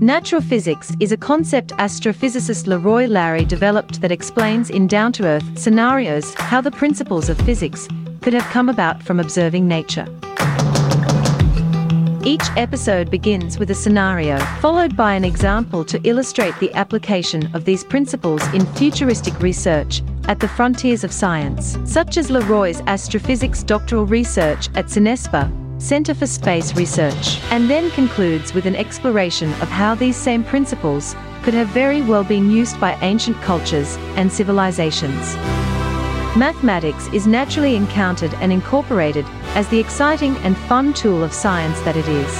Natural physics is a concept astrophysicist Leroy Larry developed that explains in down to earth scenarios how the principles of physics could have come about from observing nature. Each episode begins with a scenario, followed by an example to illustrate the application of these principles in futuristic research at the frontiers of science, such as Leroy's astrophysics doctoral research at CINESPA, Center for Space Research, and then concludes with an exploration of how these same principles could have very well been used by ancient cultures and civilizations. Mathematics is naturally encountered and incorporated as the exciting and fun tool of science that it is.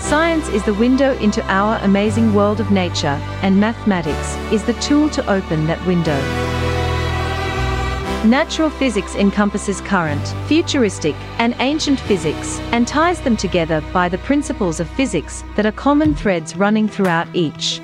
Science is the window into our amazing world of nature, and mathematics is the tool to open that window. Natural physics encompasses current, futuristic, and ancient physics, and ties them together by the principles of physics that are common threads running throughout each.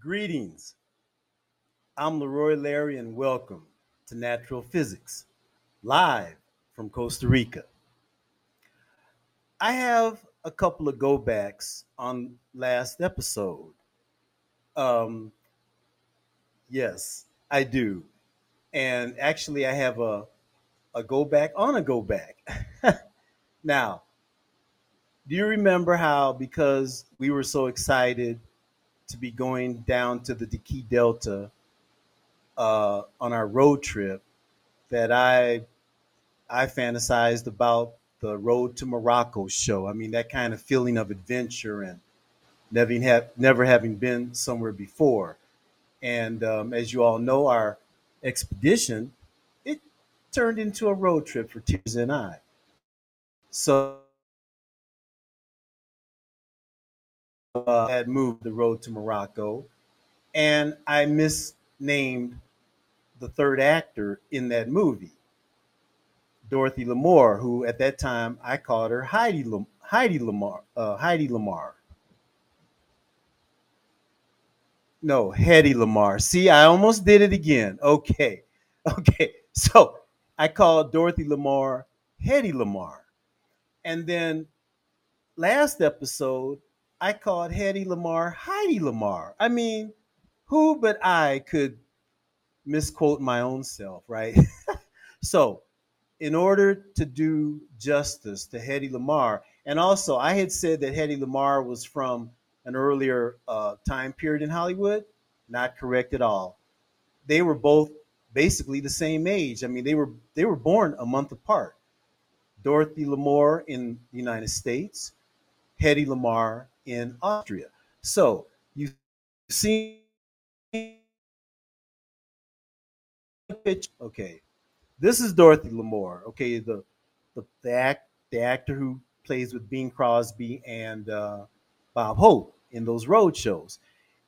Greetings. I'm Leroy Larry, and welcome to Natural Physics, live from Costa Rica. I have a couple of go backs on last episode. Um, yes, I do. And actually, I have a, a go back on a go back. now, do you remember how, because we were so excited to be going down to the Diqui Delta uh, on our road trip that I I fantasized about the Road to Morocco show. I mean, that kind of feeling of adventure and never have never having been somewhere before. And um, as you all know, our expedition it turned into a road trip for Tirza and I. So uh, had moved the road to Morocco, and I misnamed the third actor in that movie, Dorothy Lamour, who at that time I called her Heidi Lam- Heidi Lamar uh, Heidi Lamar. No, Hedy Lamarr. See, I almost did it again. Okay, okay. So I called Dorothy Lamar Hedy Lamarr, and then last episode I called Hedy Lamarr Heidi Lamar. I mean, who but I could misquote my own self, right? so, in order to do justice to Hedy Lamarr, and also I had said that Hedy Lamarr was from an earlier uh, time period in Hollywood. Not correct at all. They were both basically the same age. I mean, they were they were born a month apart. Dorothy Lamour in the United States, Hedy Lamarr in Austria. So you see, okay, this is Dorothy Lamour. Okay, the the the, act, the actor who plays with Bing Crosby and uh, Bob Hope in those road shows.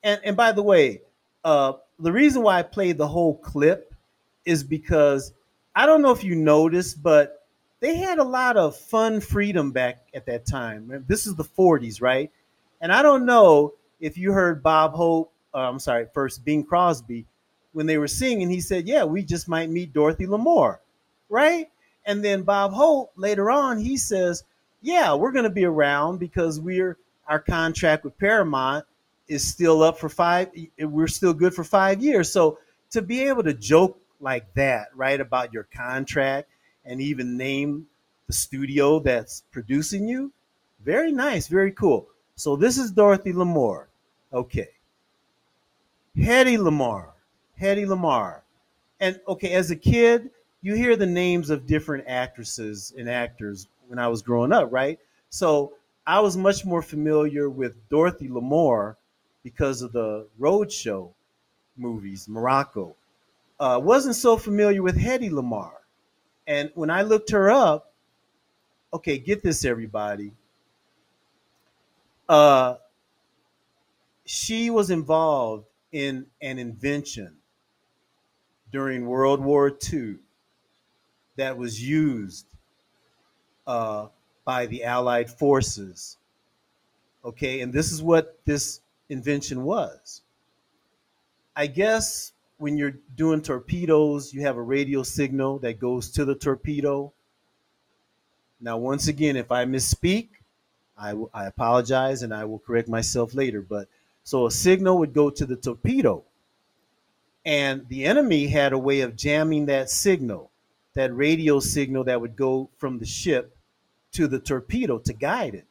And and by the way, uh, the reason why I played the whole clip is because I don't know if you noticed, but they had a lot of fun freedom back at that time. This is the 40s, right? And I don't know if you heard Bob Hope, uh, I'm sorry, first Bing Crosby, when they were singing, he said, Yeah, we just might meet Dorothy Lamour, right? And then Bob Hope later on, he says, Yeah, we're going to be around because we're our contract with Paramount is still up for five, eh, we're still good for five years. So to be able to joke like that, right, about your contract and even name the studio that's producing you, very nice, very cool. So this is Dorothy Lamour. Okay. Hedy Lamarr. Hedy Lamarr. And okay, as a kid, you hear the names of different actresses and actors when I was growing up, right? So I was much more familiar with Dorothy Lamour because of the Roadshow movies, Morocco. Uh, wasn't so familiar with Hedy Lamarr. And when I looked her up, okay, get this, everybody uh, she was involved in an invention during World War II that was used uh, by the Allied forces. Okay, and this is what this invention was I guess when you're doing torpedoes, you have a radio signal that goes to the torpedo. Now, once again, if I misspeak, I, I apologize and I will correct myself later. But so a signal would go to the torpedo, and the enemy had a way of jamming that signal, that radio signal that would go from the ship to the torpedo to guide it.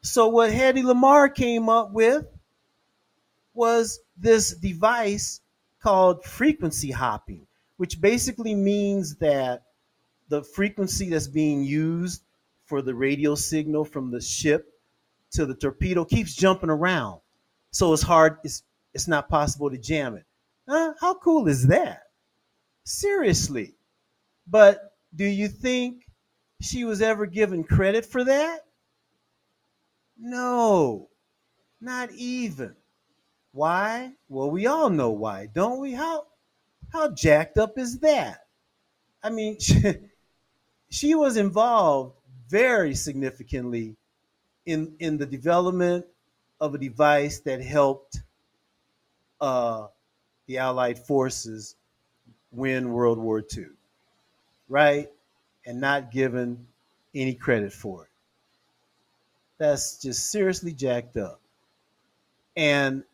So what Hedy Lamarr came up with was this device called frequency hopping, which basically means that the frequency that's being used for the radio signal from the ship to the torpedo keeps jumping around. So it's hard, it's, it's not possible to jam it. Huh? How cool is that? Seriously. But do you think she was ever given credit for that? No, not even. Why? Well, we all know why, don't we? How how jacked up is that? I mean, she, she was involved very significantly in in the development of a device that helped uh, the Allied forces win World War II, right? And not given any credit for it. That's just seriously jacked up. And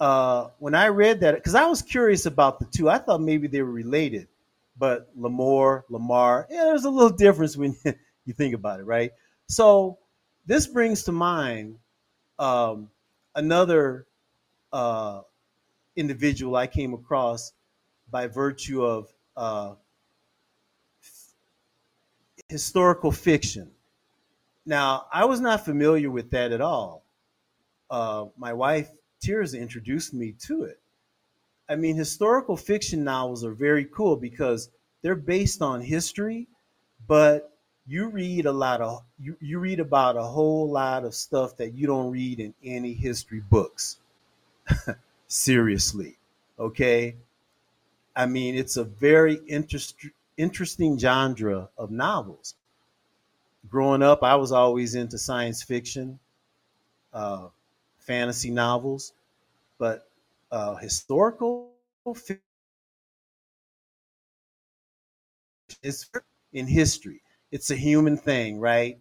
uh, when I read that, because I was curious about the two, I thought maybe they were related, but Lamore, Lamar, yeah, there's a little difference when you think about it, right? So this brings to mind um, another uh, individual I came across by virtue of uh, historical fiction. Now, I was not familiar with that at all. Uh, my wife, Tirza, introduced me to it. I mean, historical fiction novels are very cool because they're based on history, but you read a lot of you, you read about a whole lot of stuff that you don't read in any history books. Seriously. Okay. I mean, it's a very interest, interesting genre of novels. Growing up, I was always into science fiction, uh, fantasy novels, but uh, historical is in history. It's a human thing, right?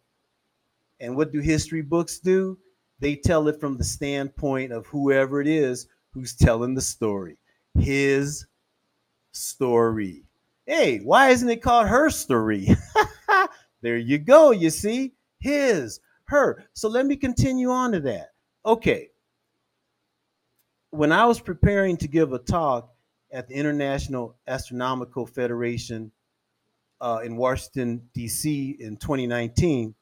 And what do history books do? They tell it from the standpoint of whoever it is who's telling the story. His story. Hey, why isn't it called her story? there you go. You see, his, her. So let me continue on to that. Okay. When I was preparing to give a talk at the International Astronautical Federation uh, in Washington, D.C. in 2019,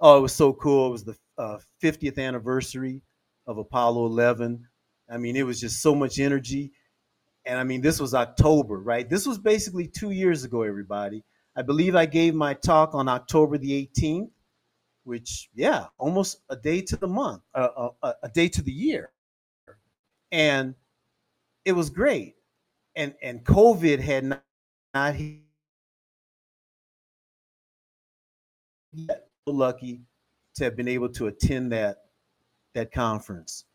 oh, it was so cool. It was the uh, 50th anniversary of Apollo 11. I mean, it was just so much energy. And I mean, this was October, right? This was basically two years ago, everybody. I believe I gave my talk on October the 18th, which, yeah, almost a day to the month, uh, a, a day to the year. And it was great. And, and COVID had not, not yet lucky to have been able to attend that that conference.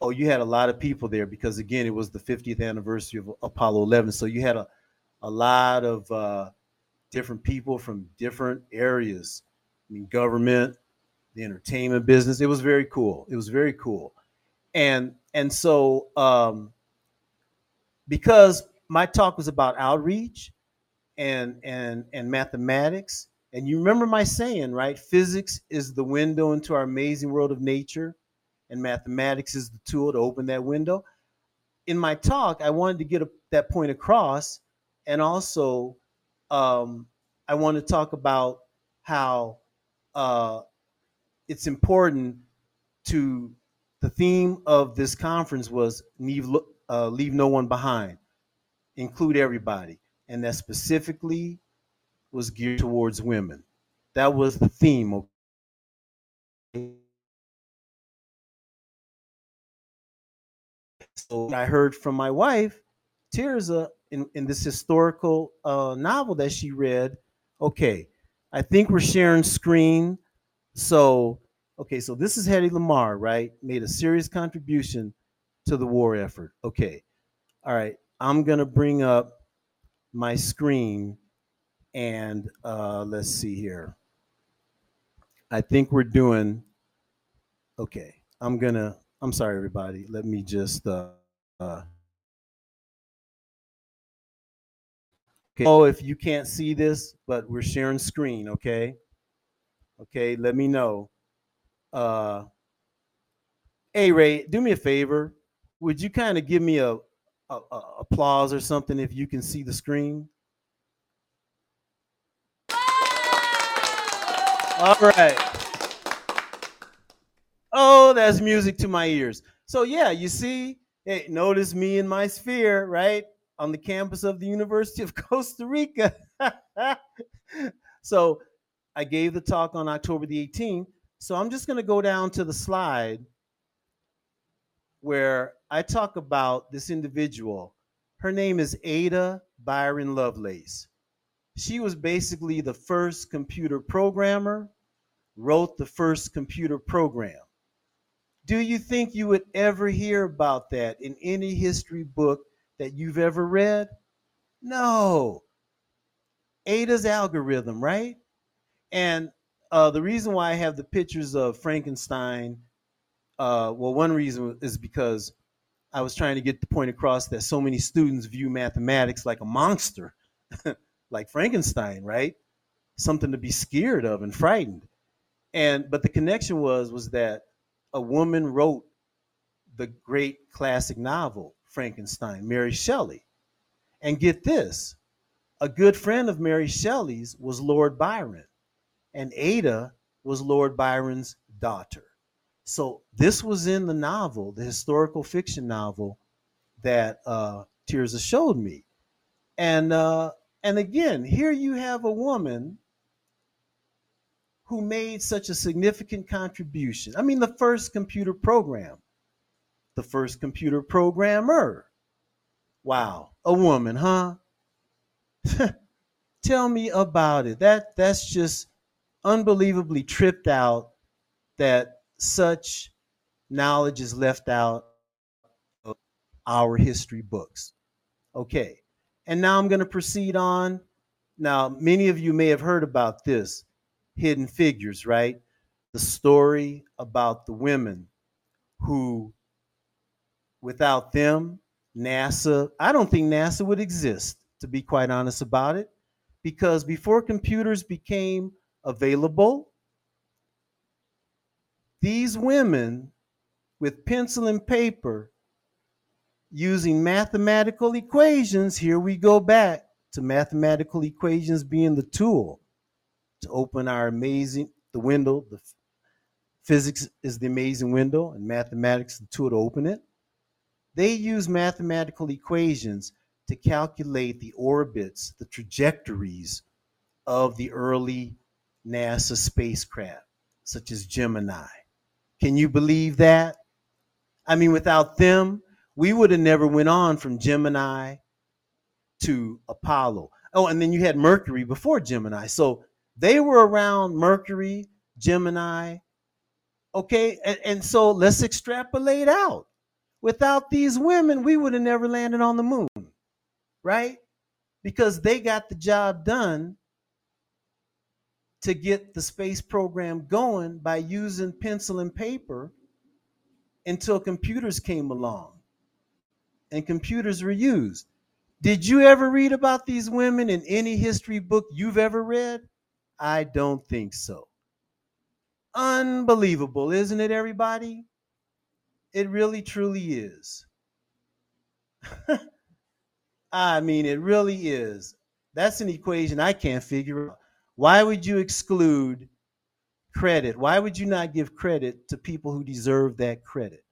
Oh, you had a lot of people there because again, it was the 50th anniversary of Apollo 11. So you had a, a lot of uh, different people from different areas. I mean, government, the entertainment business. It was very cool. It was very cool. And and so um, because my talk was about outreach and and and mathematics, and you remember my saying, right? Physics is the window into our amazing world of nature and mathematics is the tool to open that window. In my talk, I wanted to get a, that point across, and also um, I want to talk about how uh, it's important to the theme of this conference was leave, uh, leave no one behind, include everybody, and that specifically was geared towards women. That was the theme. So I heard from my wife, Tirza, in, in this historical uh, novel that she read. Okay, I think we're sharing screen. So, okay, so this is Hedy Lamarr, right? Made a serious contribution to the war effort. Okay, All right, I'm gonna bring up my screen and uh, let's see here. I think we're doing okay. I'm gonna. I'm sorry, everybody. Let me just. Uh, uh, okay. Oh, if you can't see this, but we're sharing screen. Okay. Okay. Let me know. Uh, hey, Ray, do me a favor. Would you kind of give me a, a, a applause or something if you can see the screen? All right. Oh, that's music to my ears. So yeah, you see, hey, notice me in my sphere, right? On the campus of the University of Costa Rica. so I gave the talk on October the 18th. So I'm just going to go down to the slide where I talk about this individual. Her name is Ada Byron Lovelace. She was basically the first computer programmer, wrote the first computer program. Do you think you would ever hear about that in any history book that you've ever read? No. Ada's algorithm, right? And uh, the reason why I have the pictures of Frankenstein, uh, well, one reason is because I was trying to get the point across that so many students view mathematics like a monster, like Frankenstein, right? Something to be scared of and frightened. And but the connection was was that a woman wrote the great classic novel Frankenstein, Mary Shelley. And get this, a good friend of Mary Shelley's was Lord Byron, and Ada was Lord Byron's daughter. So this was in the novel, the historical fiction novel that uh, showed me, and uh, and again, here you have a woman who made such a significant contribution. I mean, the first computer program, the first computer programmer. Wow, a woman, huh? Tell me about it. That that's just unbelievably tripped out that such knowledge is left out of our history books. Okay. And now I'm going to proceed on. Now, many of you may have heard about this hidden figures, right? The story about the women who, without them, NASA, I don't think NASA would exist, to be quite honest about it, because before computers became available, these women with pencil and paper using mathematical equations, here we go back to mathematical equations being the tool to open our amazing the window. The physics is the amazing window, and mathematics the tool to open it. They use mathematical equations to calculate the orbits, the trajectories of the early NASA spacecraft, such as Gemini. Can you believe that? I mean, without them, we would have never went on from Gemini to Apollo. Oh, and then you had Mercury before Gemini. So they were around Mercury, Gemini. Okay, and, and so let's extrapolate out. Without these women, we would have never landed on the moon, right? Because they got the job done to get the space program going by using pencil and paper until computers came along and computers were used. Did you ever read about these women in any history book you've ever read? I don't think so. Unbelievable, isn't it, everybody? It really, truly is. I mean, it really is. That's an equation I can't figure out. Why would you exclude credit? Why would you not give credit to people who deserve that credit?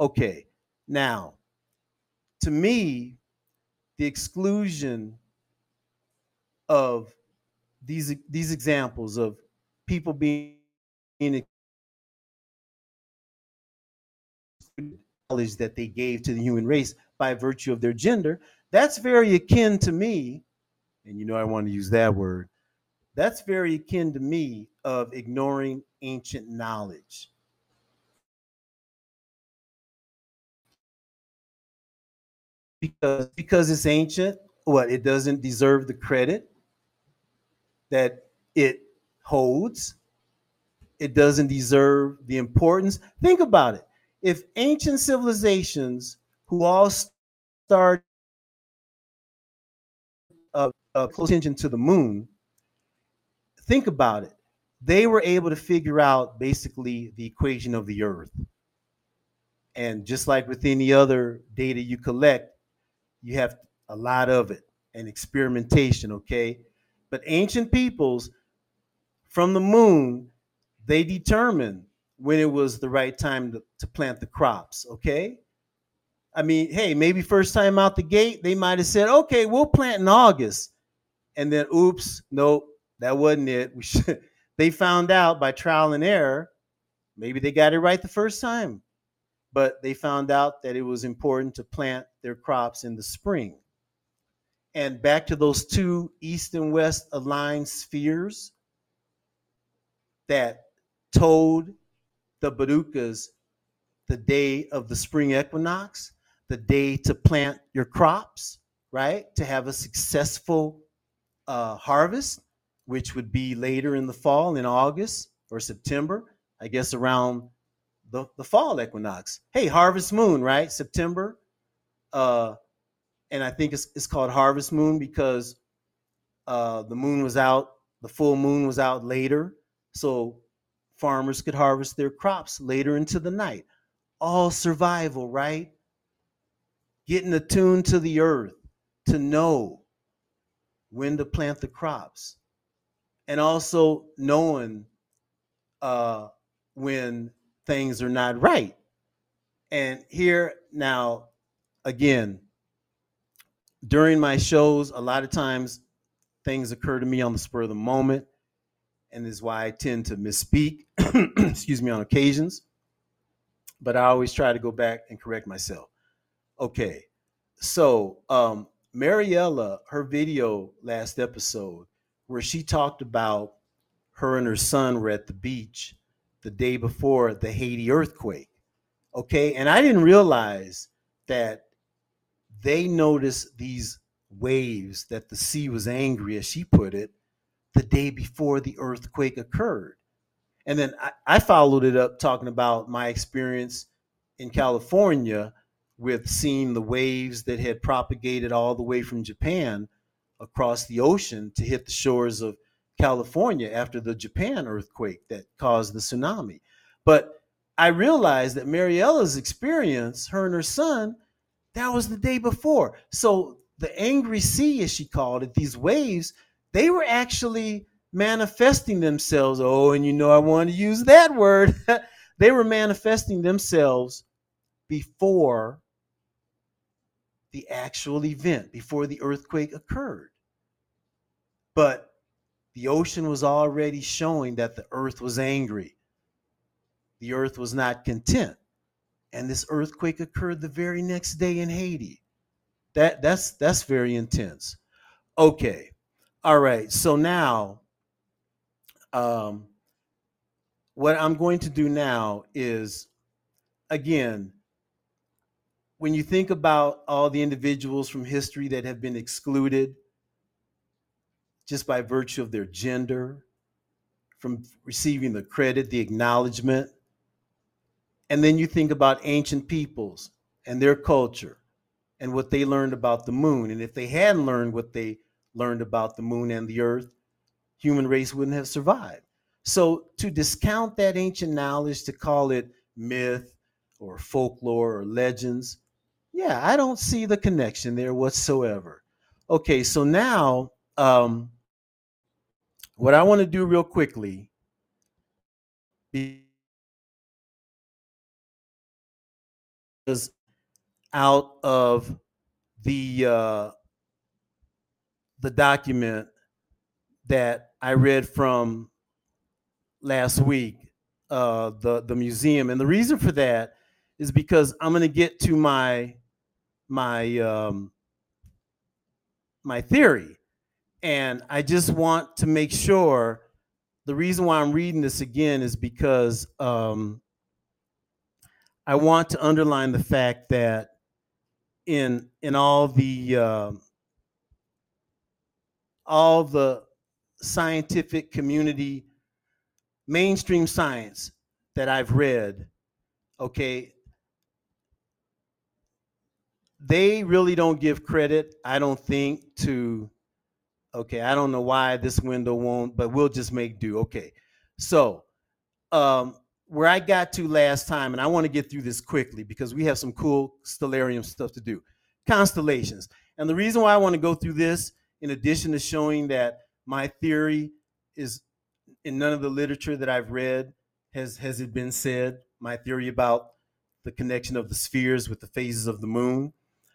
Okay, now, to me, the exclusion of these these examples of people being knowledge that they gave to the human race by virtue of their gender that's very akin to me and you know i want to use that word that's very akin to me of ignoring ancient knowledge because because it's ancient. What it doesn't deserve the credit that it holds. It doesn't deserve the importance. Think about it. If ancient civilizations who all start uh, uh, close attention to the moon, think about it. They were able to figure out basically the equation of the Earth. And just like with any other data you collect, you have a lot of it and experimentation, okay? But ancient peoples from the moon, they determined when it was the right time to, to plant the crops, okay? I mean, hey, maybe first time out the gate, they might have said, okay, we'll plant in August. And then, oops, nope, that wasn't it. We should, they found out by trial and error, maybe they got it right the first time, but they found out that it was important to plant their crops in the spring. And back to those two east and west aligned spheres that told the Borucas the day of the spring equinox the day to plant your crops, right? To have a successful uh, harvest, which would be later in the fall in August or September, I guess around the, the fall equinox. Hey, harvest moon, right? September. Uh, and I think it's, it's called harvest moon because uh, the moon was out, the full moon was out later. So farmers could harvest their crops later into the night. All survival, right? getting attuned to the earth to know when to plant the crops and also knowing uh, when things are not right. And here now, again, during my shows, a lot of times things occur to me on the spur of the moment, and this is why I tend to misspeak, excuse me, on occasions. But I always try to go back and correct myself. Okay, so um, Mariella, her video last episode, where she talked about her and her son were at the beach the day before the Haiti earthquake. Okay, and I didn't realize that they noticed these waves that the sea was angry, as she put it, the day before the earthquake occurred. And then I, I followed it up talking about my experience in California with seeing the waves that had propagated all the way from Japan across the ocean to hit the shores of California after the Japan earthquake that caused the tsunami. But I realized that Mariella's experience, her and her son, that was the day before. So the angry sea, as she called it, these waves, they were actually manifesting themselves. Oh, and you know, I want to use that word. they were manifesting themselves before the actual event before the earthquake occurred. But the ocean was already showing that the earth was angry. The earth was not content. And this earthquake occurred the very next day in Haiti. That that's that's very intense. Okay. All right. So now um what I'm going to do now is again when you think about all the individuals from history that have been excluded just by virtue of their gender from receiving the credit, the acknowledgement, and then you think about ancient peoples and their culture and what they learned about the moon. And if they hadn't learned what they learned about the moon and the earth, human race wouldn't have survived. So to discount that ancient knowledge, to call it myth or folklore or legends, yeah, I don't see the connection there whatsoever. Okay, so now um, what I want to do real quickly is out of the uh, the document that I read from last week, uh, the the museum, and the reason for that is because I'm going to get to my my um, my theory, and I just want to make sure. The reason why I'm reading this again is because um, I want to underline the fact that in in all the uh, all the scientific community mainstream science that I've read, okay, they really don't give credit, I don't think, to okay, I don't know why this window won't, but we'll just make do. Okay. So um where I got to last time, and I want to get through this quickly because we have some cool stellarium stuff to do. Constellations. And the reason why I want to go through this, in addition to showing that my theory is in none of the literature that I've read has has it been said my theory about the connection of the spheres with the phases of the moon.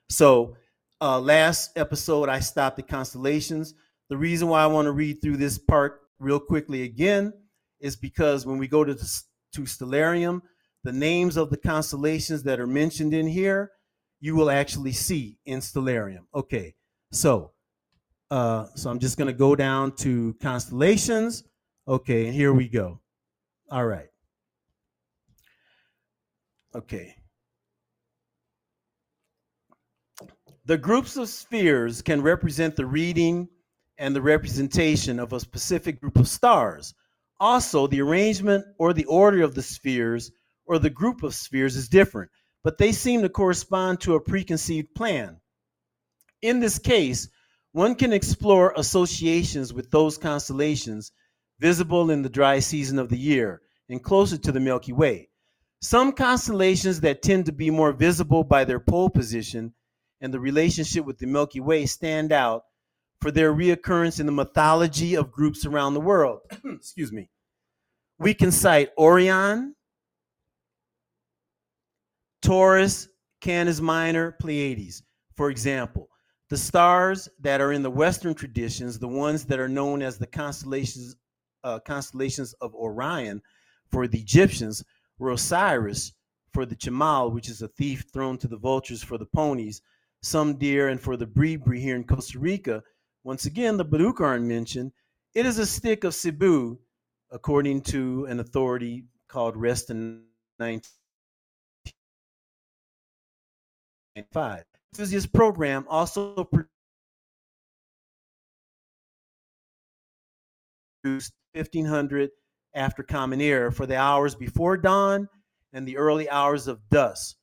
So uh, last episode I stopped at constellations. The reason why I want to read through this part real quickly again is because when we go to the, to stellarium, the names of the constellations that are mentioned in here, you will actually see in stellarium. Okay, so uh, so I'm just going to go down to constellations. Okay, and here we go. All right. Okay. The groups of spheres can represent the reading and the representation of a specific group of stars. Also, the arrangement or the order of the spheres or the group of spheres is different, but they seem to correspond to a preconceived plan. In this case, one can explore associations with those constellations visible in the dry season of the year and closer to the Milky Way. Some constellations that tend to be more visible by their pole position and the relationship with the Milky Way stand out for their reoccurrence in the mythology of groups around the world. Excuse me. We can cite Orion, Taurus, Canis Minor, Pleiades, for example. The stars that are in the Western traditions, the ones that are known as the constellations, uh, constellations of Orion for the Egyptians, were Osiris for the Chamal, which is a thief thrown to the vultures for the ponies, some deer, and for the Bribri here in Costa Rica. Once again, the Boruca aren't mentioned. It is a stick of Cebu, according to an authority called Rest Reston 1995 enthusiast program also produced 1500 after common era for the hours before dawn and the early hours of dusk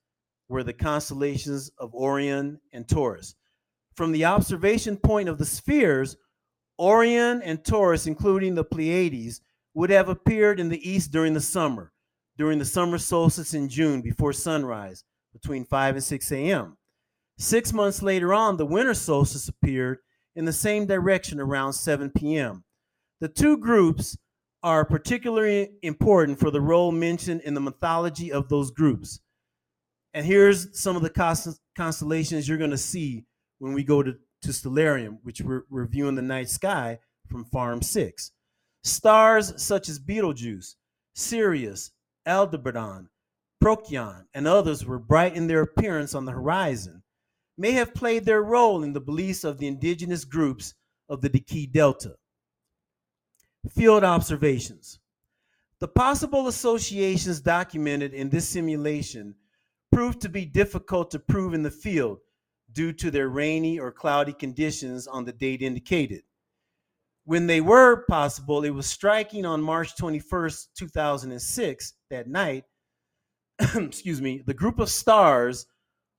were the constellations of Orion and Taurus. From the observation point of the spheres, Orion and Taurus, including the Pleiades, would have appeared in the east during the summer, during the summer solstice in June before sunrise, between 5 and 6 a.m. Six months later on, the winter solstice appeared in the same direction around 7 p.m. The two groups are particularly important for the role mentioned in the mythology of those groups. And here's some of the constellations you're going to see when we go to, to Stellarium, which we're viewing the night sky from Farm 6. Stars such as Betelgeuse, Sirius, Aldebaran, Procyon, and others were bright in their appearance on the horizon may have played their role in the beliefs of the indigenous groups of the Diqui Delta. Field observations. The possible associations documented in this simulation proved to be difficult to prove in the field due to their rainy or cloudy conditions on the date indicated. When they were possible, it was striking on March 21st, 2006, that night, excuse me, the group of stars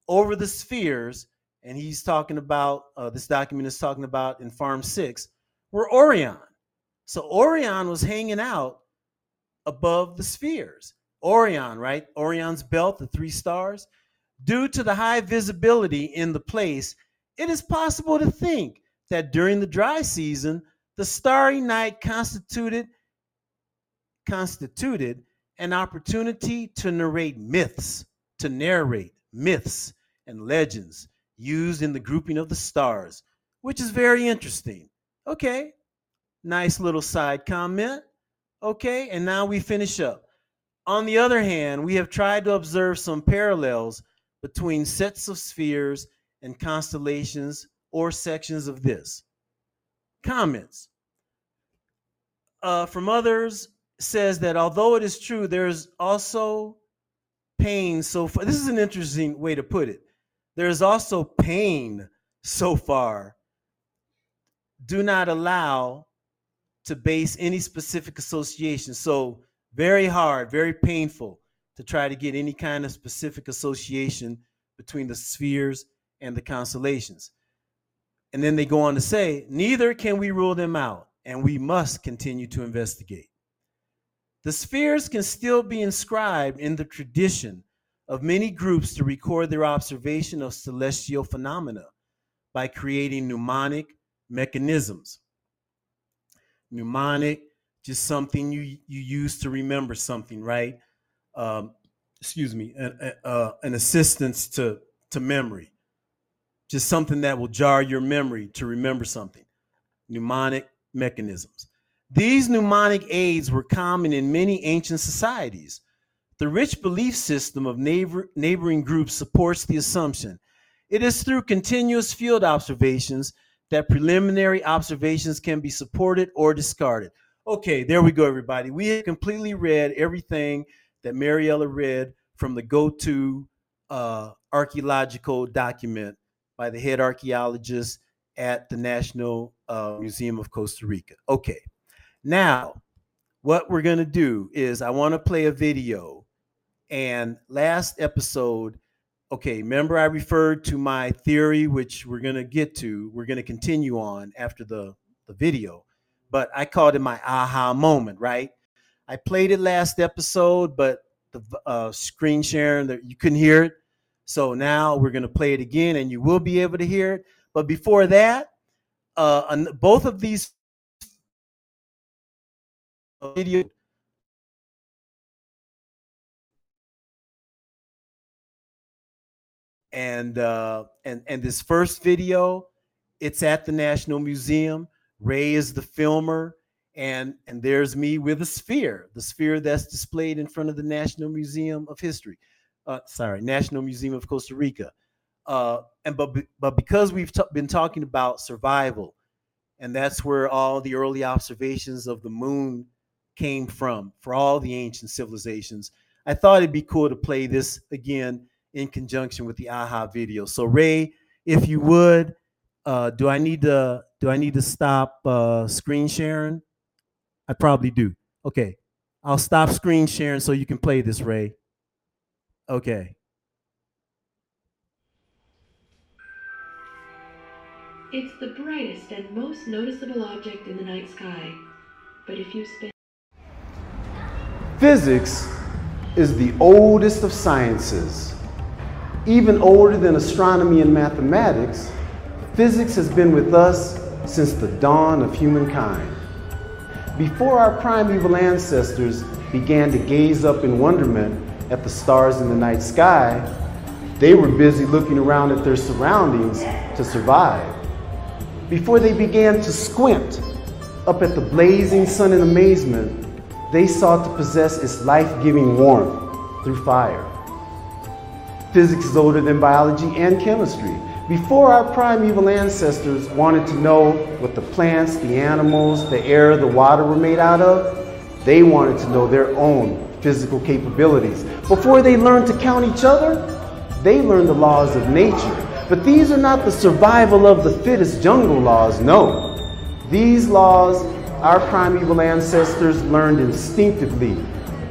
over the spheres, and he's talking about uh, this document is talking about in Farm Six, were Orion. So Orion was hanging out above the spheres. Orion, right? Orion's belt, the three stars. Due to the high visibility in the place, it is possible to think that during the dry season, the starry night constituted constituted an opportunity to narrate myths, to narrate myths and legends used in the grouping of the stars, which is very interesting. Okay, nice little side comment. Okay, and now we finish up. On the other hand, we have tried to observe some parallels between sets of spheres and constellations or sections of this. Comments uh, from others says that although it is true, there's also pain so far. This is an interesting way to put it There's also pain so far. Do not allow to base any specific association. So, very hard, very painful to try to get any kind of specific association between the spheres and the constellations. And then they go on to say, neither can we rule them out, and we must continue to investigate. The spheres can still be inscribed in the tradition of many groups to record their observation of celestial phenomena by creating mnemonic mechanisms. Mnemonic, just something you, you use to remember something, right? Um, excuse me, an, uh, an assistance to, to memory. Just something that will jar your memory to remember something. Mnemonic mechanisms. These mnemonic aids were common in many ancient societies. The rich belief system of neighbor, neighboring groups supports the assumption it is through continuous field observations that preliminary observations can be supported or discarded. Okay, there we go, everybody. We have completely read everything that Mariella read from the go-to uh, archaeological document by the head archaeologist at the National uh, Museum of Costa Rica. Okay, now what we're going to do is I want to play a video. And last episode, okay, remember I referred to my theory, which we're going to get to, we're going to continue on after the, the video, but I called it my aha moment, right? I played it last episode, but the uh, screen sharing that you couldn't hear it. So now we're going to play it again and you will be able to hear it. But before that, uh, both of these video and uh, and and this first video, it's at the National Museum. Ray is the filmer, and and there's me with a sphere, the sphere that's displayed in front of the National Museum of History. Uh, sorry, National Museum of Costa Rica. Uh, and but but because we've t- been talking about survival, and that's where all the early observations of the moon came from for all the ancient civilizations. I thought it'd be cool to play this again in conjunction with the AHA video. So Ray, if you would, uh, do I need to do I need to stop uh, screen sharing? I probably do. Okay, I'll stop screen sharing so you can play this, Ray. Okay. It's the brightest and most noticeable object in the night sky. But if you spend Physics is the oldest of sciences. Even older than astronomy and mathematics, physics has been with us since the dawn of humankind. Before our primeval ancestors began to gaze up in wonderment at the stars in the night sky, they were busy looking around at their surroundings to survive. Before they began to squint up at the blazing sun in amazement, they sought to possess its life giving warmth through fire. Physics is older than biology and chemistry. Before our primeval ancestors wanted to know what the plants, the animals, the air, the water were made out of, they wanted to know their own physical capabilities. Before they learned to count each other, they learned the laws of nature. But these are not the survival of the fittest jungle laws, no. These laws our primeval ancestors learned instinctively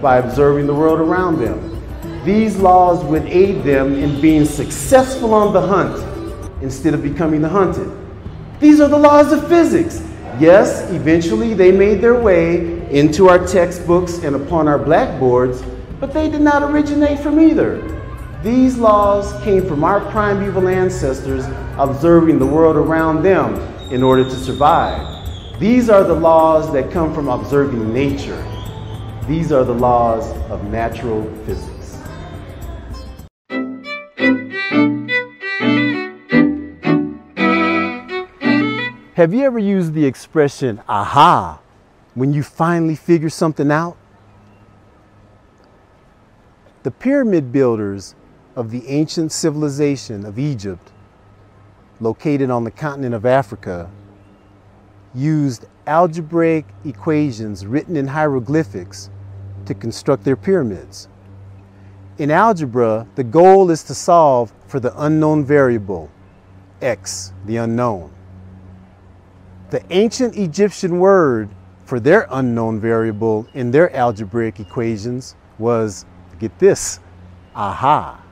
by observing the world around them. These laws would aid them in being successful on the hunt instead of becoming the hunted. These are the laws of physics. Yes, eventually they made their way into our textbooks and upon our blackboards, but they did not originate from either. These laws came from our primeval ancestors observing the world around them in order to survive. These are the laws that come from observing nature. These are the laws of natural physics. Have you ever used the expression aha when you finally figure something out? The pyramid builders of the ancient civilization of Egypt, located on the continent of Africa, used algebraic equations written in hieroglyphics to construct their pyramids. In algebra, the goal is to solve for the unknown variable, x, the unknown. The ancient Egyptian word for their unknown variable in their algebraic equations was, get this, aha.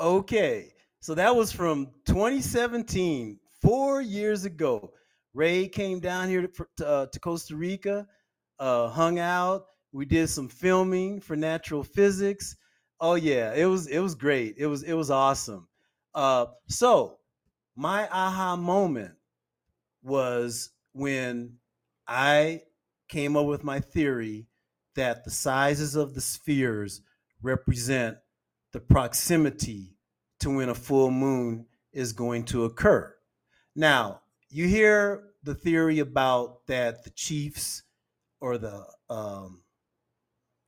Okay, so that was from 2017, four years ago. Ray came down here to, uh, to Costa Rica, uh, hung out. We did some filming for natural physics. Oh yeah, it was it was great. It was it was awesome. Uh, so my aha moment was when I came up with my theory that the sizes of the spheres represent the proximity to when a full moon is going to occur. Now, you hear the theory about that the chiefs or the um,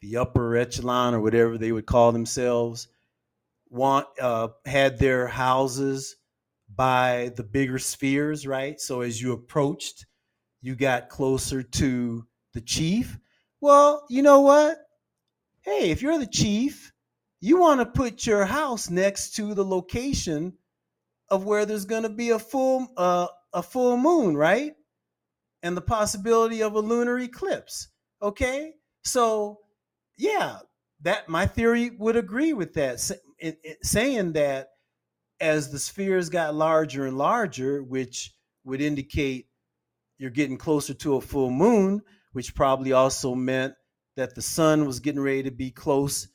the upper echelon or whatever they would call themselves want uh, had their houses by the bigger spheres, right? So as you approached, you got closer to the chief. Well, you know what? Hey, if you're the chief you want to put your house next to the location of where there's going to be a full uh, a full moon, right? And the possibility of a lunar eclipse. Okay, so yeah, that my theory would agree with that, saying that as the spheres got larger and larger, which would indicate you're getting closer to a full moon, which probably also meant that the sun was getting ready to be close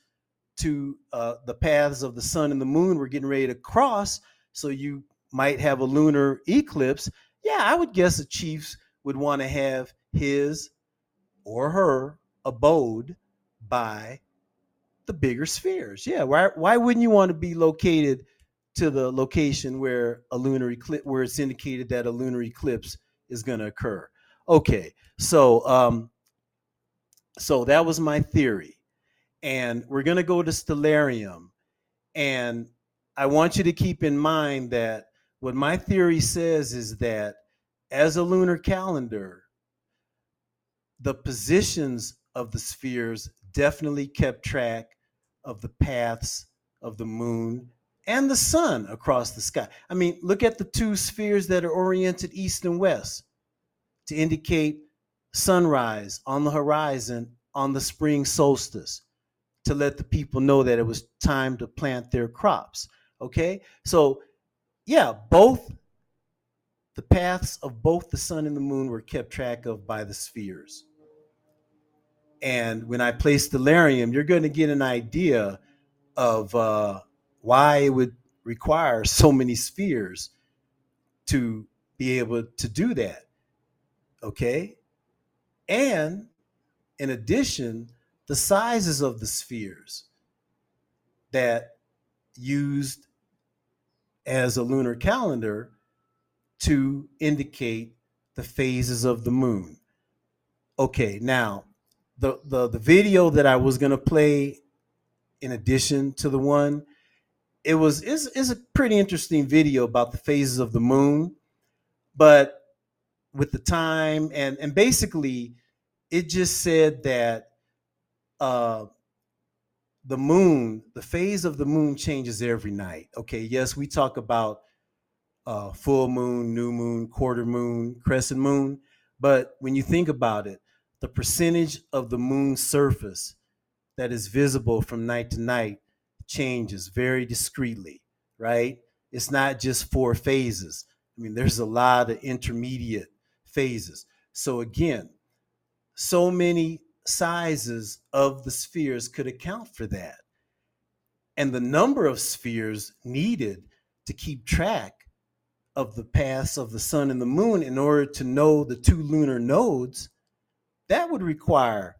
to uh, the paths of the sun and the moon were getting ready to cross, so you might have a lunar eclipse. Yeah, I would guess the chiefs would want to have his or her abode by the bigger spheres. Yeah, why why wouldn't you want to be located to the location where a lunar eclipse where it's indicated that a lunar eclipse is going to occur? Okay, so um, so that was my theory and we're going to go to Stellarium. And I want you to keep in mind that what my theory says is that as a lunar calendar, the positions of the spheres definitely kept track of the paths of the moon and the sun across the sky. I mean, look at the two spheres that are oriented east and west to indicate sunrise on the horizon on the spring solstice to let the people know that it was time to plant their crops. Okay, so yeah, both the paths of both the sun and the moon were kept track of by the spheres. And when I play Stellarium, you're going to get an idea of uh, why it would require so many spheres to be able to do that. Okay. And in addition, the sizes of the spheres that used as a lunar calendar to indicate the phases of the moon. Okay, now the the, the video that I was gonna play in addition to the one, it was is is a pretty interesting video about the phases of the moon, but with the time and and basically it just said that uh, the moon, the phase of the moon changes every night. Okay, yes, we talk about uh, full moon, new moon, quarter moon, crescent moon, but when you think about it, the percentage of the moon's surface that is visible from night to night changes very discreetly, right? It's not just four phases. I mean, there's a lot of intermediate phases. So, again, so many sizes of the spheres could account for that. And the number of spheres needed to keep track of the paths of the sun and the moon in order to know the two lunar nodes, that would require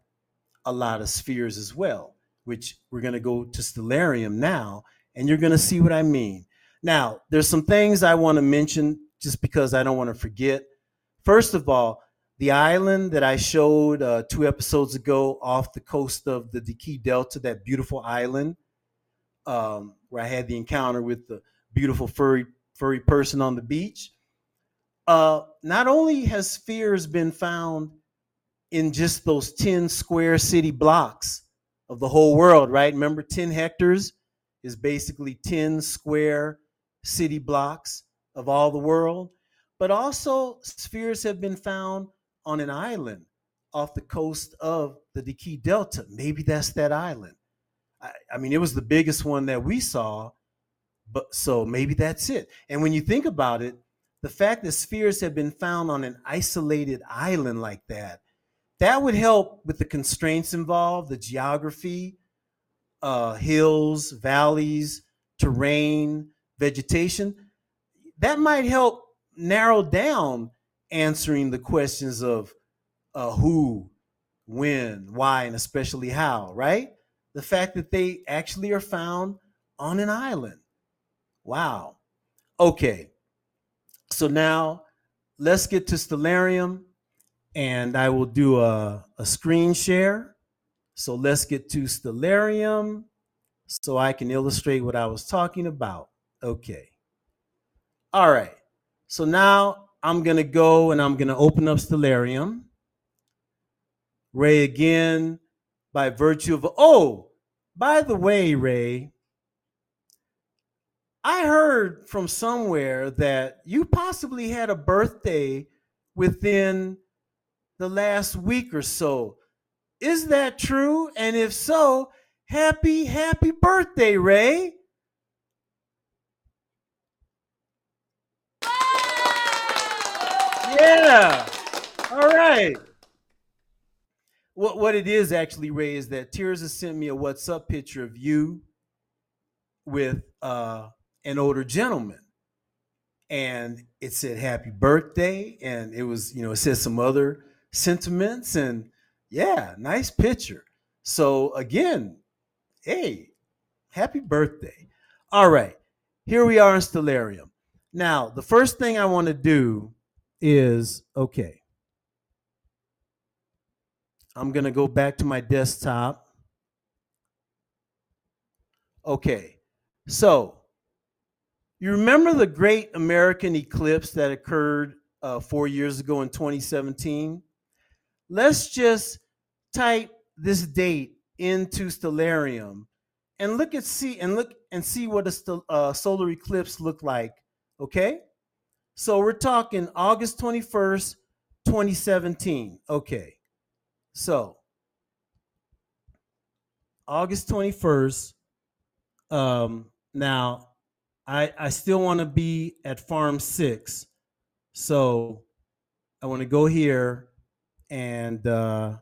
a lot of spheres as well, which we're going to go to Stellarium now, and you're going to see what I mean. Now, there's some things I want to mention just because I don't want to forget. First of all, the island that I showed uh, two episodes ago off the coast of the Diquís Delta, that beautiful island, um, where I had the encounter with the beautiful furry furry person on the beach. Uh, not only has spheres been found in just those 10 square city blocks of the whole world, right? Remember, 10 hectares is basically 10 square city blocks of all the world. But also, spheres have been found on an island off the coast of the Diquís Delta. Maybe that's that island. I, I mean, it was the biggest one that we saw, but so maybe that's it. And when you think about it, the fact that spheres have been found on an isolated island like that that would help with the constraints involved, the geography, uh, hills, valleys, terrain, vegetation. That might help narrow down answering the questions of uh, who, when, why, and especially how, right? The fact that they actually are found on an island. Wow. Okay. So now let's get to Stellarium and I will do a, a screen share. So let's get to Stellarium so I can illustrate what I was talking about. Okay. All right. So now I'm going to go and I'm going to open up Stellarium. Ray again, by virtue of, oh, by the way, Ray, I heard from somewhere that you possibly had a birthday within the last week or so. Is that true? And if so, happy, happy birthday, Ray. Yeah. All right. What what it is actually, Ray, is that Tirza has sent me a WhatsApp picture of you with uh, an older gentleman and it said happy birthday and it was you know it said some other sentiments and yeah, nice picture. So again, hey, happy birthday. All right, here we are in Stellarium. Now, the first thing I want to do is okay. I'm going to go back to my desktop. Okay, so you remember the great American eclipse that occurred uh, four years ago in 2017? let's just type this date into Stellarium and look at see and look and see what a uh, solar eclipse look like. Okay, so we're talking August 21st, 2017. Okay, so August 21st. Um, now, I I still want to be at Farm Six, so I want to go here and uh,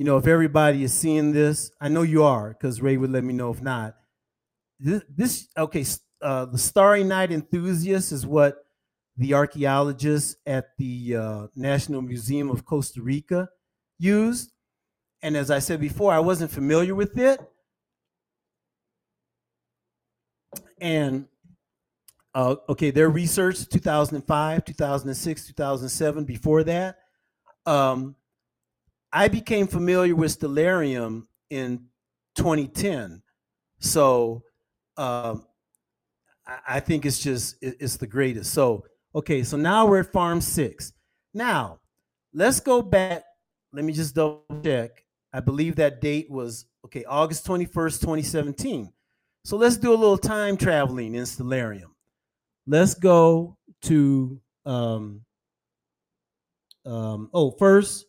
you know, if everybody is seeing this, I know you are, because Ray would let me know if not. This, this okay, uh, the Starry Night Enthusiast is what the archaeologists at the uh, National Museum of Costa Rica used. And as I said before, I wasn't familiar with it. And uh, okay, their research 2005, 2006, 2007, before that um, I became familiar with Stellarium in 2010. So um, I think it's just it's the greatest. So okay, so now we're at Farm Six. Now let's go back. Let me just double check. I believe that date was okay, August 21st, 2017. So let's do a little time traveling in Stellarium. Let's go to um, um, oh, first,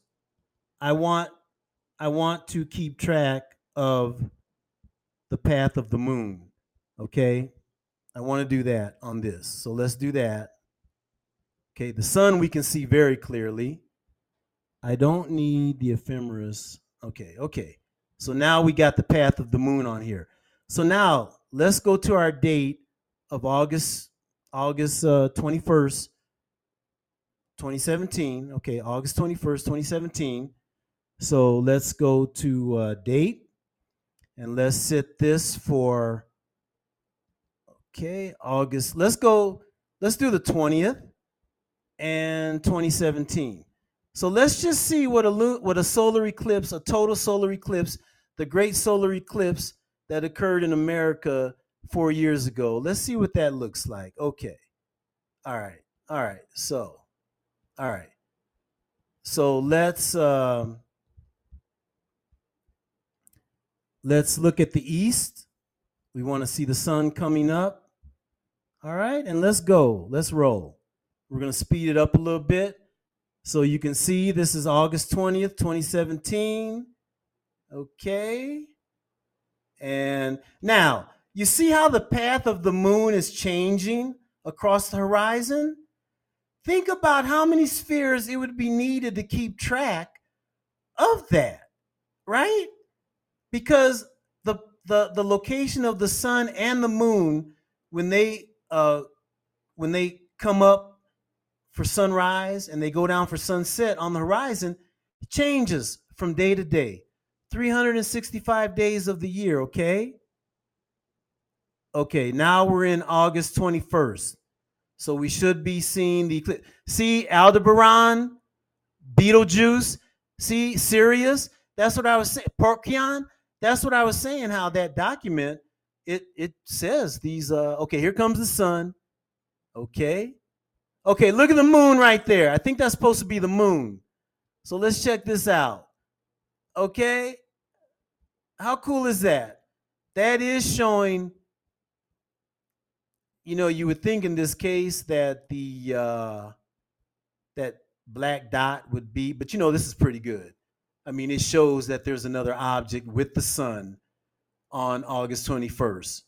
I want I want to keep track of the path of the moon. Okay, I want to do that on this. So let's do that. Okay, the sun we can see very clearly. I don't need the ephemeris. Okay, okay. So now we got the path of the moon on here. So now let's go to our date of August August uh, 21st, 2017. Okay, August 21st, 2017. So let's go to uh, date and let's set this for, okay, August. Let's go, let's do the 20th and 2017. So let's just see what a what a solar eclipse, a total solar eclipse, the great solar eclipse that occurred in America four years ago. Let's see what that looks like. Okay. All right. All right. So, all right. So let's um, let's look at the east. We want to see the sun coming up. All right, and let's go. Let's roll. We're going to speed it up a little bit so you can see this is August 20th, 2017. Okay. And now, you see how the path of the moon is changing across the horizon? Think about how many spheres it would be needed to keep track of that, right? Because the the the location of the sun and the moon when they uh when they come up for sunrise and they go down for sunset on the horizon changes from day to day. 365 days of the year okay? Okay now we're in august 21st so we should be seeing the see aldebaran betelgeuse? See sirius? That's what i was saying Procyon, that's what i was saying how that document it it says these uh okay here comes the sun okay okay look at the moon right there i think that's supposed to be the moon so let's check this out okay how cool is that that is showing you know you would think in this case that the uh that black dot would be but you know this is pretty good i mean it shows that there's another object with the sun on August 21st,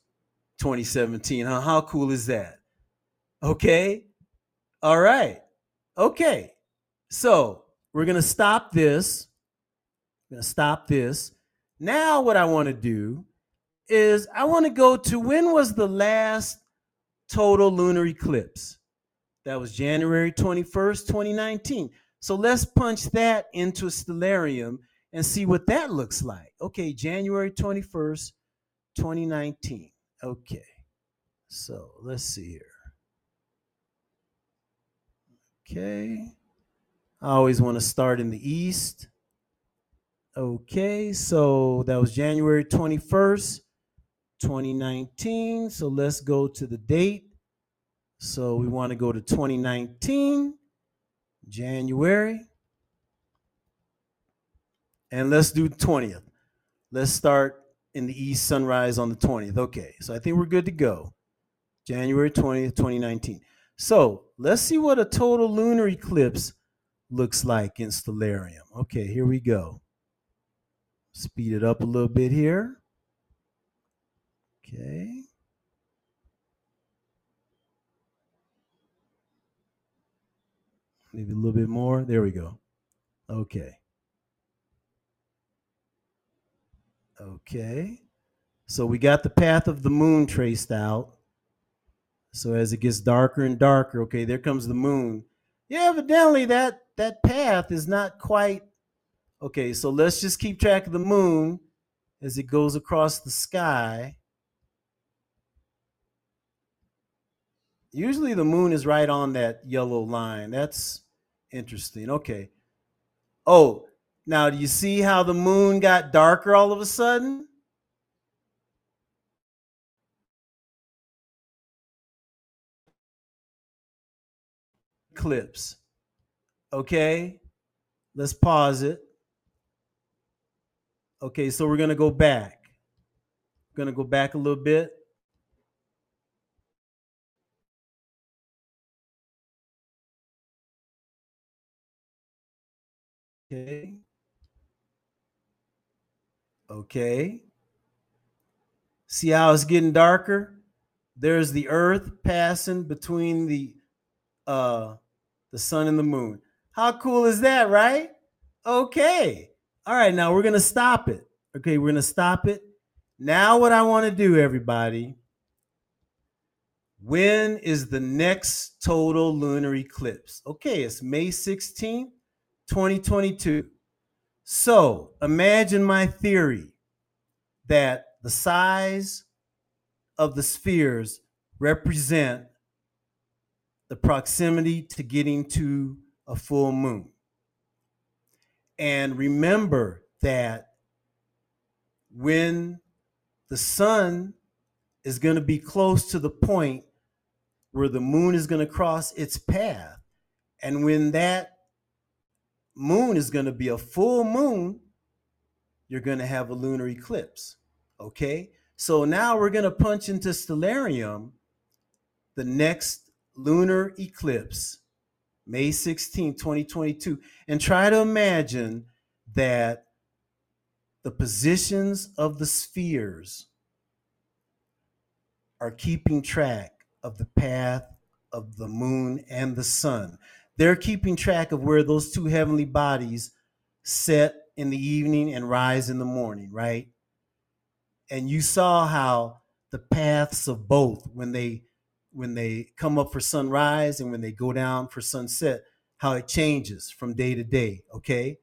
2017. Huh? How cool is that? Okay. All right. Okay. So we're going to stop this. I'm going to stop this. Now, what I want to do is I want to go to when was the last total lunar eclipse? That was January 21st, 2019. So let's punch that into a stellarium and see what that looks like. Okay, January 21st, 2019. Okay, so let's see here. Okay, I always want to start in the east. Okay, so that was January 21st, 2019. So let's go to the date. So we want to go to 2019, January. And let's do 20th. Let's start in the east sunrise on the 20th. Okay, so I think we're good to go. January 20th, 2019. So let's see what a total lunar eclipse looks like in Stellarium. Okay, here we go. Speed it up a little bit here. Okay. Maybe a little bit more. There we go. Okay. Okay. So we got the path of the moon traced out. So as it gets darker and darker, okay, there comes the moon. Yeah, evidently that that path is not quite okay. So let's just keep track of the moon as it goes across the sky. Usually the moon is right on that yellow line. That's interesting. Okay. Oh, now, do you see how the moon got darker all of a sudden? Eclipse. Okay, let's pause it. Okay, so we're to go back. We're to go back a little bit. Okay. Okay. See how it's getting darker? There's the earth passing between the uh the sun and the moon. How cool is that, right? Okay. All right, now we're going to stop it. Okay, we're going to stop it. Now what I want to do everybody, when is the next total lunar eclipse? Okay, it's May 16th, 2022. So imagine my theory that the size of the spheres represent the proximity to getting to a full moon. And remember that when the sun is going to be close to the point where the moon is going to cross its path. And when that moon is going to be a full moon, you're going to have a lunar eclipse. Okay? So now we're going to punch into Stellarium the next lunar eclipse, May 16, 2022, and try to imagine that the positions of the spheres are keeping track of the path of the moon and the sun. They're keeping track of where those two heavenly bodies set in the evening and rise in the morning, right? And you saw how the paths of both when they when they come up for sunrise and when they go down for sunset, how it changes from day to day, okay?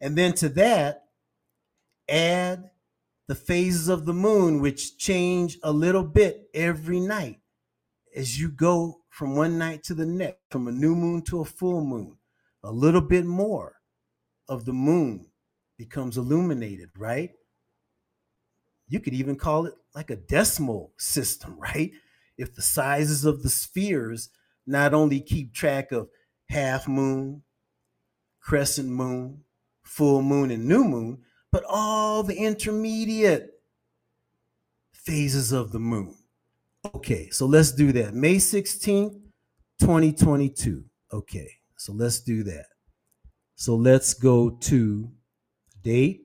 And then to that, add the phases of the moon, which change a little bit every night as you go from one night to the next, from a new moon to a full moon. A little bit more of the moon becomes illuminated, right? You could even call it like a decimal system, right? If the sizes of the spheres not only keep track of half moon, crescent moon, full moon, and new moon, but all the intermediate phases of the moon. Okay, so let's do that. May 16th, 2022. Okay, so let's do that. So let's go to date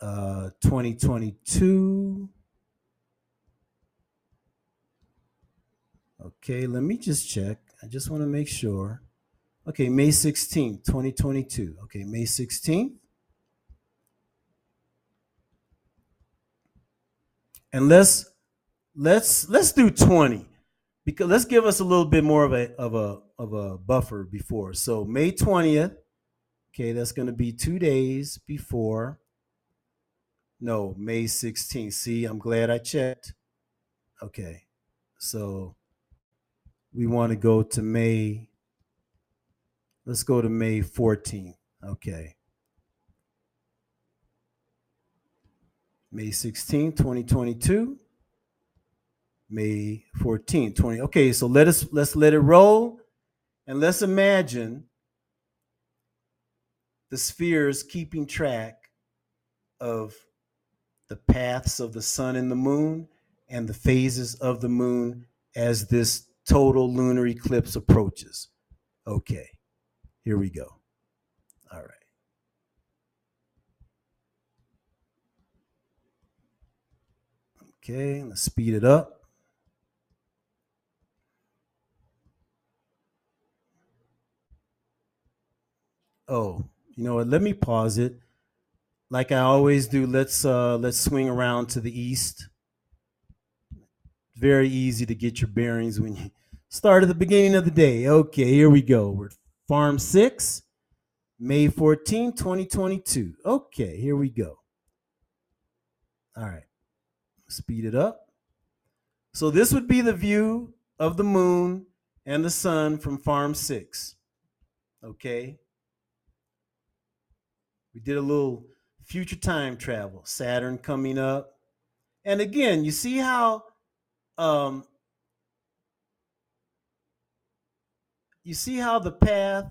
uh 2022. Okay, let me just check. I just want to make sure. Okay, May 16th, 2022. Okay, May 16th. and let's let's let's do 20 because let's give us a little bit more of a of a of a buffer before so may 20th okay that's going to be two days before no may 16th see i'm glad i checked okay so we want to go to may let's go to may 14th okay May 16, 2022. May 14, 20. Okay, so let us let's let it roll and let's imagine the spheres keeping track of the paths of the sun and the moon and the phases of the moon as this total lunar eclipse approaches. Okay, here we go. All right. Okay, let's speed it up. Oh, you know what? Let me pause it. Like I always do, let's uh let's swing around to the east. Very easy to get your bearings when you start at the beginning of the day. Okay, here we go. We're Farm 6, May 14, 2022. Okay, here we go. All right speed it up. So this would be the view of the moon and the sun from farm six. Okay. We did a little future time travel, Saturn coming up. And again, you see how um, you see how the path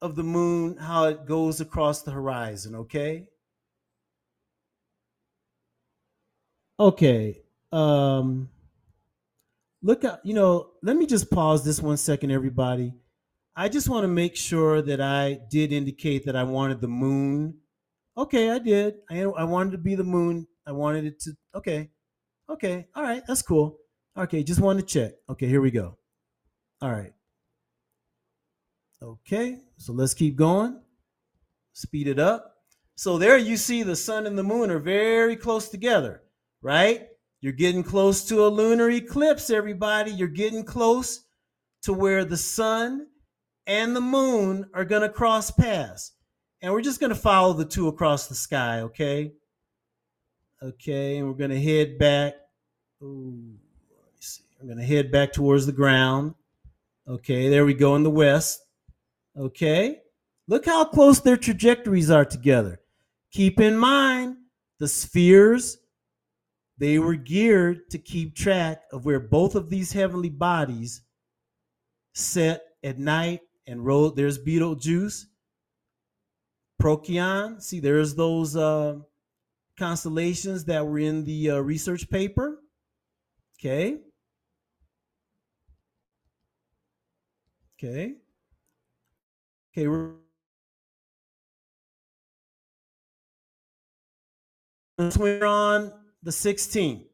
of the moon, how it goes across the horizon, okay? Okay. Um look at you know, let me just pause this one second, everybody. I just want to make sure that I did indicate that I wanted the moon. Okay, I did. I, I wanted to be the moon. I wanted it to. Okay. Okay. All right. That's cool. Okay. Just wanted to check. Okay. Here we go. All right. Okay. So let's keep going. Speed it up. So there you see the sun and the moon are very close together right? You're getting close to a lunar eclipse, everybody. You're getting close to where the sun and the moon are going to cross paths. And we're just going to follow the two across the sky, okay? Okay, and we're going to head back. Ooh, let me see. We're going to head back towards the ground. Okay, there we go in the west. Okay, look how close their trajectories are together. Keep in mind, the spheres, they were geared to keep track of where both of these heavenly bodies set at night and rode. There's Betelgeuse, Procyon. See, there's those uh, constellations that were in the uh, research paper. Okay. Okay. Okay, we're on the 16th.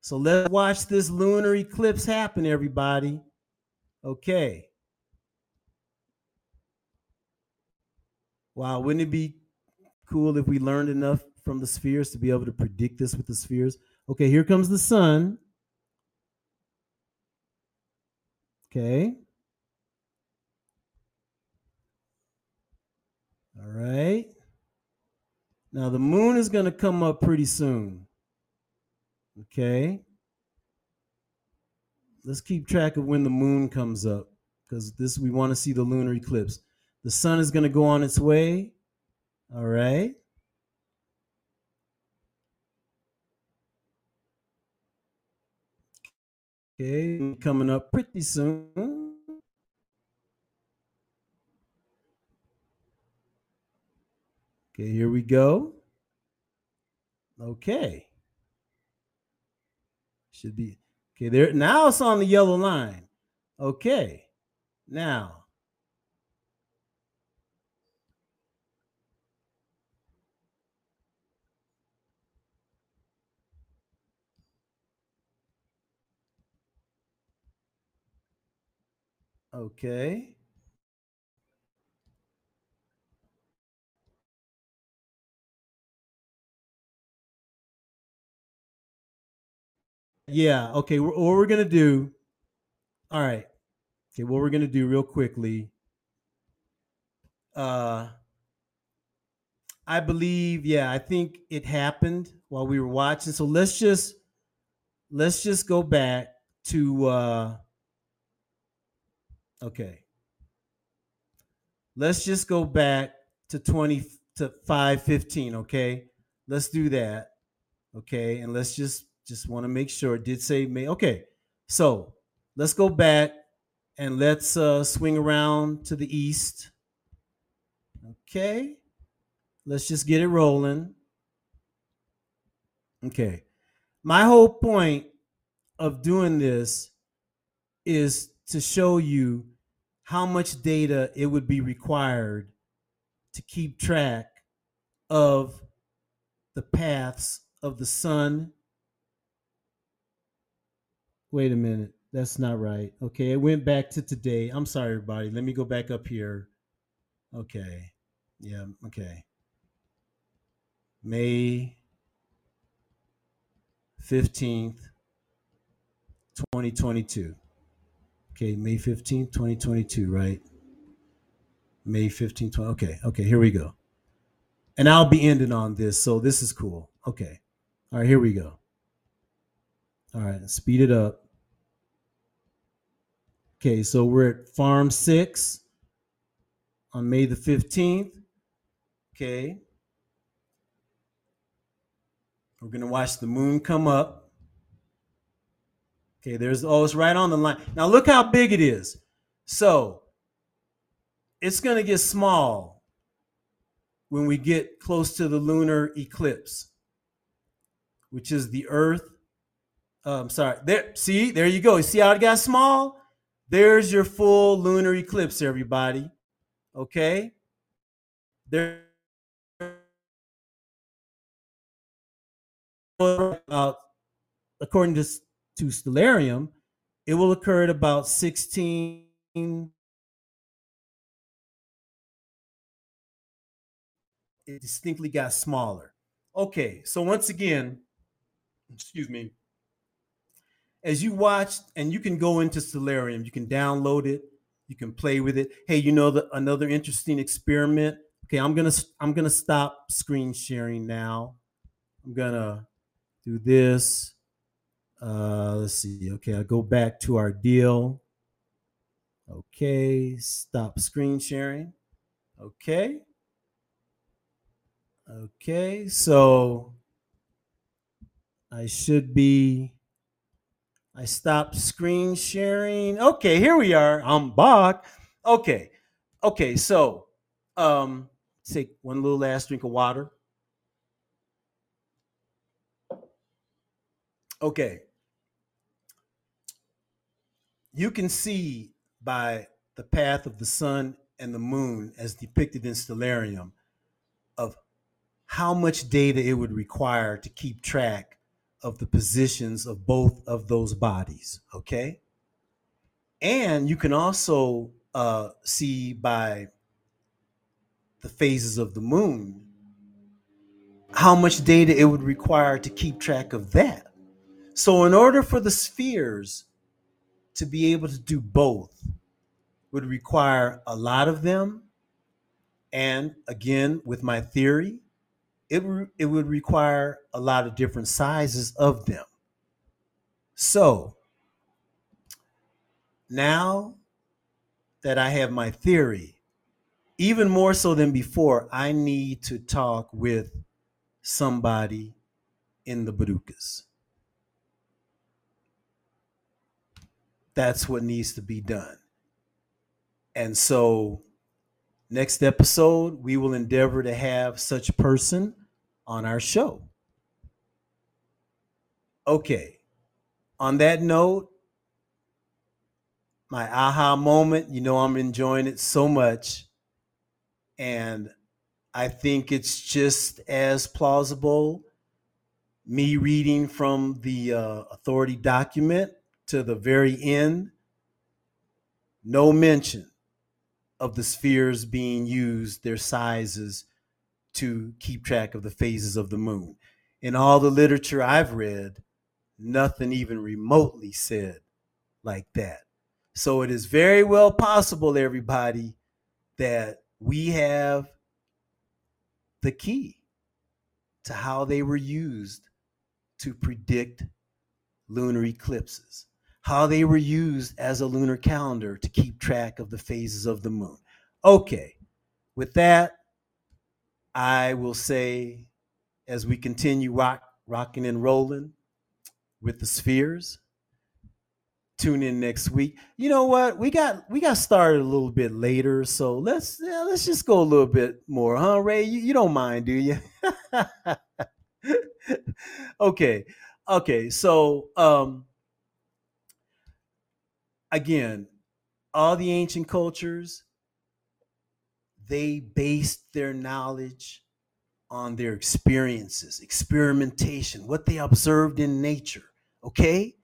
So let's watch this lunar eclipse happen, everybody. Okay. Wow, wouldn't it be cool if we learned enough from the spheres to be able to predict this with the spheres? Okay, here comes the sun. Okay. All right. Now the moon is going to come up pretty soon. Okay. Let's keep track of when the moon comes up because this we want to see the lunar eclipse. The sun is going to go on its way. All right. Okay, coming up pretty soon. Okay, here we go. Okay. Should be okay there. Now it's on the yellow line. Okay. Now. Okay. Yeah. Okay. What we're gonna do? All right. Okay. What we're gonna do real quickly. Uh, I believe. Yeah, I think it happened while we were watching. So let's just let's just go back to. uh Okay. Let's just go back to 20 to 515, okay? Let's do that. Okay? And let's just just want to make sure it did say May. Okay. So, let's go back and let's uh swing around to the east. Okay? Let's just get it rolling. Okay. My whole point of doing this is to show you how much data it would be required to keep track of the paths of the sun. Wait a minute. That's not right. Okay, it went back to today. I'm sorry, everybody. Let me go back up here. Okay. Yeah, okay. May 15th, 2022. Okay, May 15th, 2022, right? May 15th, 20, okay, okay, here we go. And I'll be ending on this, so this is cool. Okay. All right, here we go. All right, speed it up. Okay, so we're at Farm 6 on May the 15th. Okay. We're going to watch the moon come up. Okay, there's oh, it's right on the line. Now look how big it is. So it's going to get small when we get close to the lunar eclipse, which is the Earth. I'm sorry. There, see, there you go. You see how it got small? There's your full lunar eclipse, everybody. Okay. There. About according to to Stellarium, it will occur at about 16 it distinctly got smaller. Okay, so once again, excuse me, as you watch, and you can go into Stellarium, you can download it, you can play with it. Hey, you know the another interesting experiment. Okay, I'm gonna I'm gonna stop screen sharing now. I'm gonna do this. Uh, let's see. Okay, I'll go back to our deal. Okay, stop screen sharing. Okay. Okay, so I should be. I stopped screen sharing. Okay, here we are. I'm back. Okay. Okay, so um take one little last drink of water. Okay. You can see by the path of the sun and the moon as depicted in Stellarium of how much data it would require to keep track of the positions of both of those bodies. Okay. And you can also uh, see by the phases of the moon how much data it would require to keep track of that. So, in order for the spheres to be able to do both, would require a lot of them. And again, with my theory, it, re- it would require a lot of different sizes of them. So now that I have my theory, even more so than before, I need to talk with somebody in the Borucas. That's what needs to be done. And so, next episode, we will endeavor to have such a person on our show. Okay. On that note, my aha moment, you know, I'm enjoying it so much. And I think it's just as plausible me reading from the uh, authority document to the very end. No mention of the spheres being used, their sizes, to keep track of the phases of the moon. In all the literature I've read, nothing even remotely said like that. So it is very well possible, everybody, that we have the key to how they were used to predict lunar eclipses how they were used as a lunar calendar to keep track of the phases of the moon. Okay, with that, I will say as we continue rock, rocking and rolling with the spheres, tune in next week. You know what? We got we got started a little bit later, so let's yeah, let's just go a little bit more, huh, Ray? You, you don't mind, do you? okay, okay. So um, again, all the ancient cultures, they based their knowledge on their experiences, experimentation, what they observed in nature. Okay?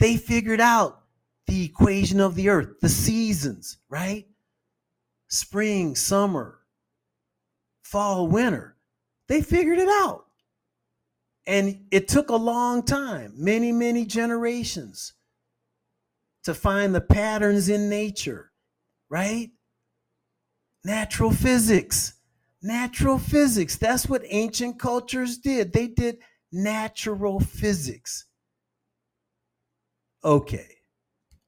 They figured out the equation of the earth, the seasons, right? Spring, summer, fall, winter. They figured it out. And it took a long time, many, many generations to find the patterns in nature, right? Natural physics. Natural physics. That's what ancient cultures did. They did natural physics. Okay.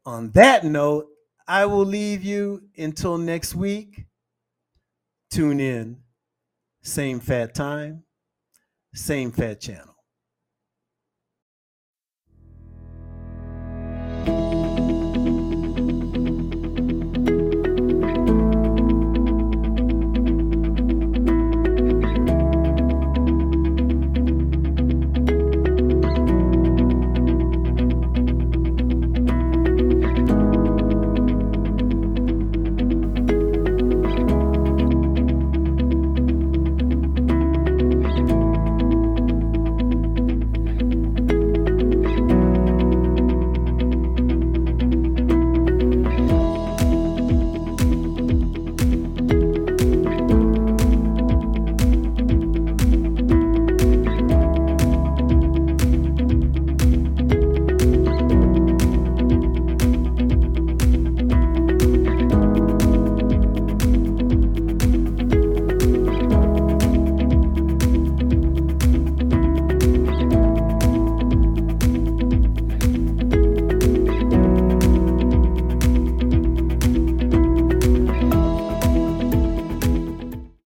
On that note, I will leave you until next week. Tune in. Same fat time, same fat channel.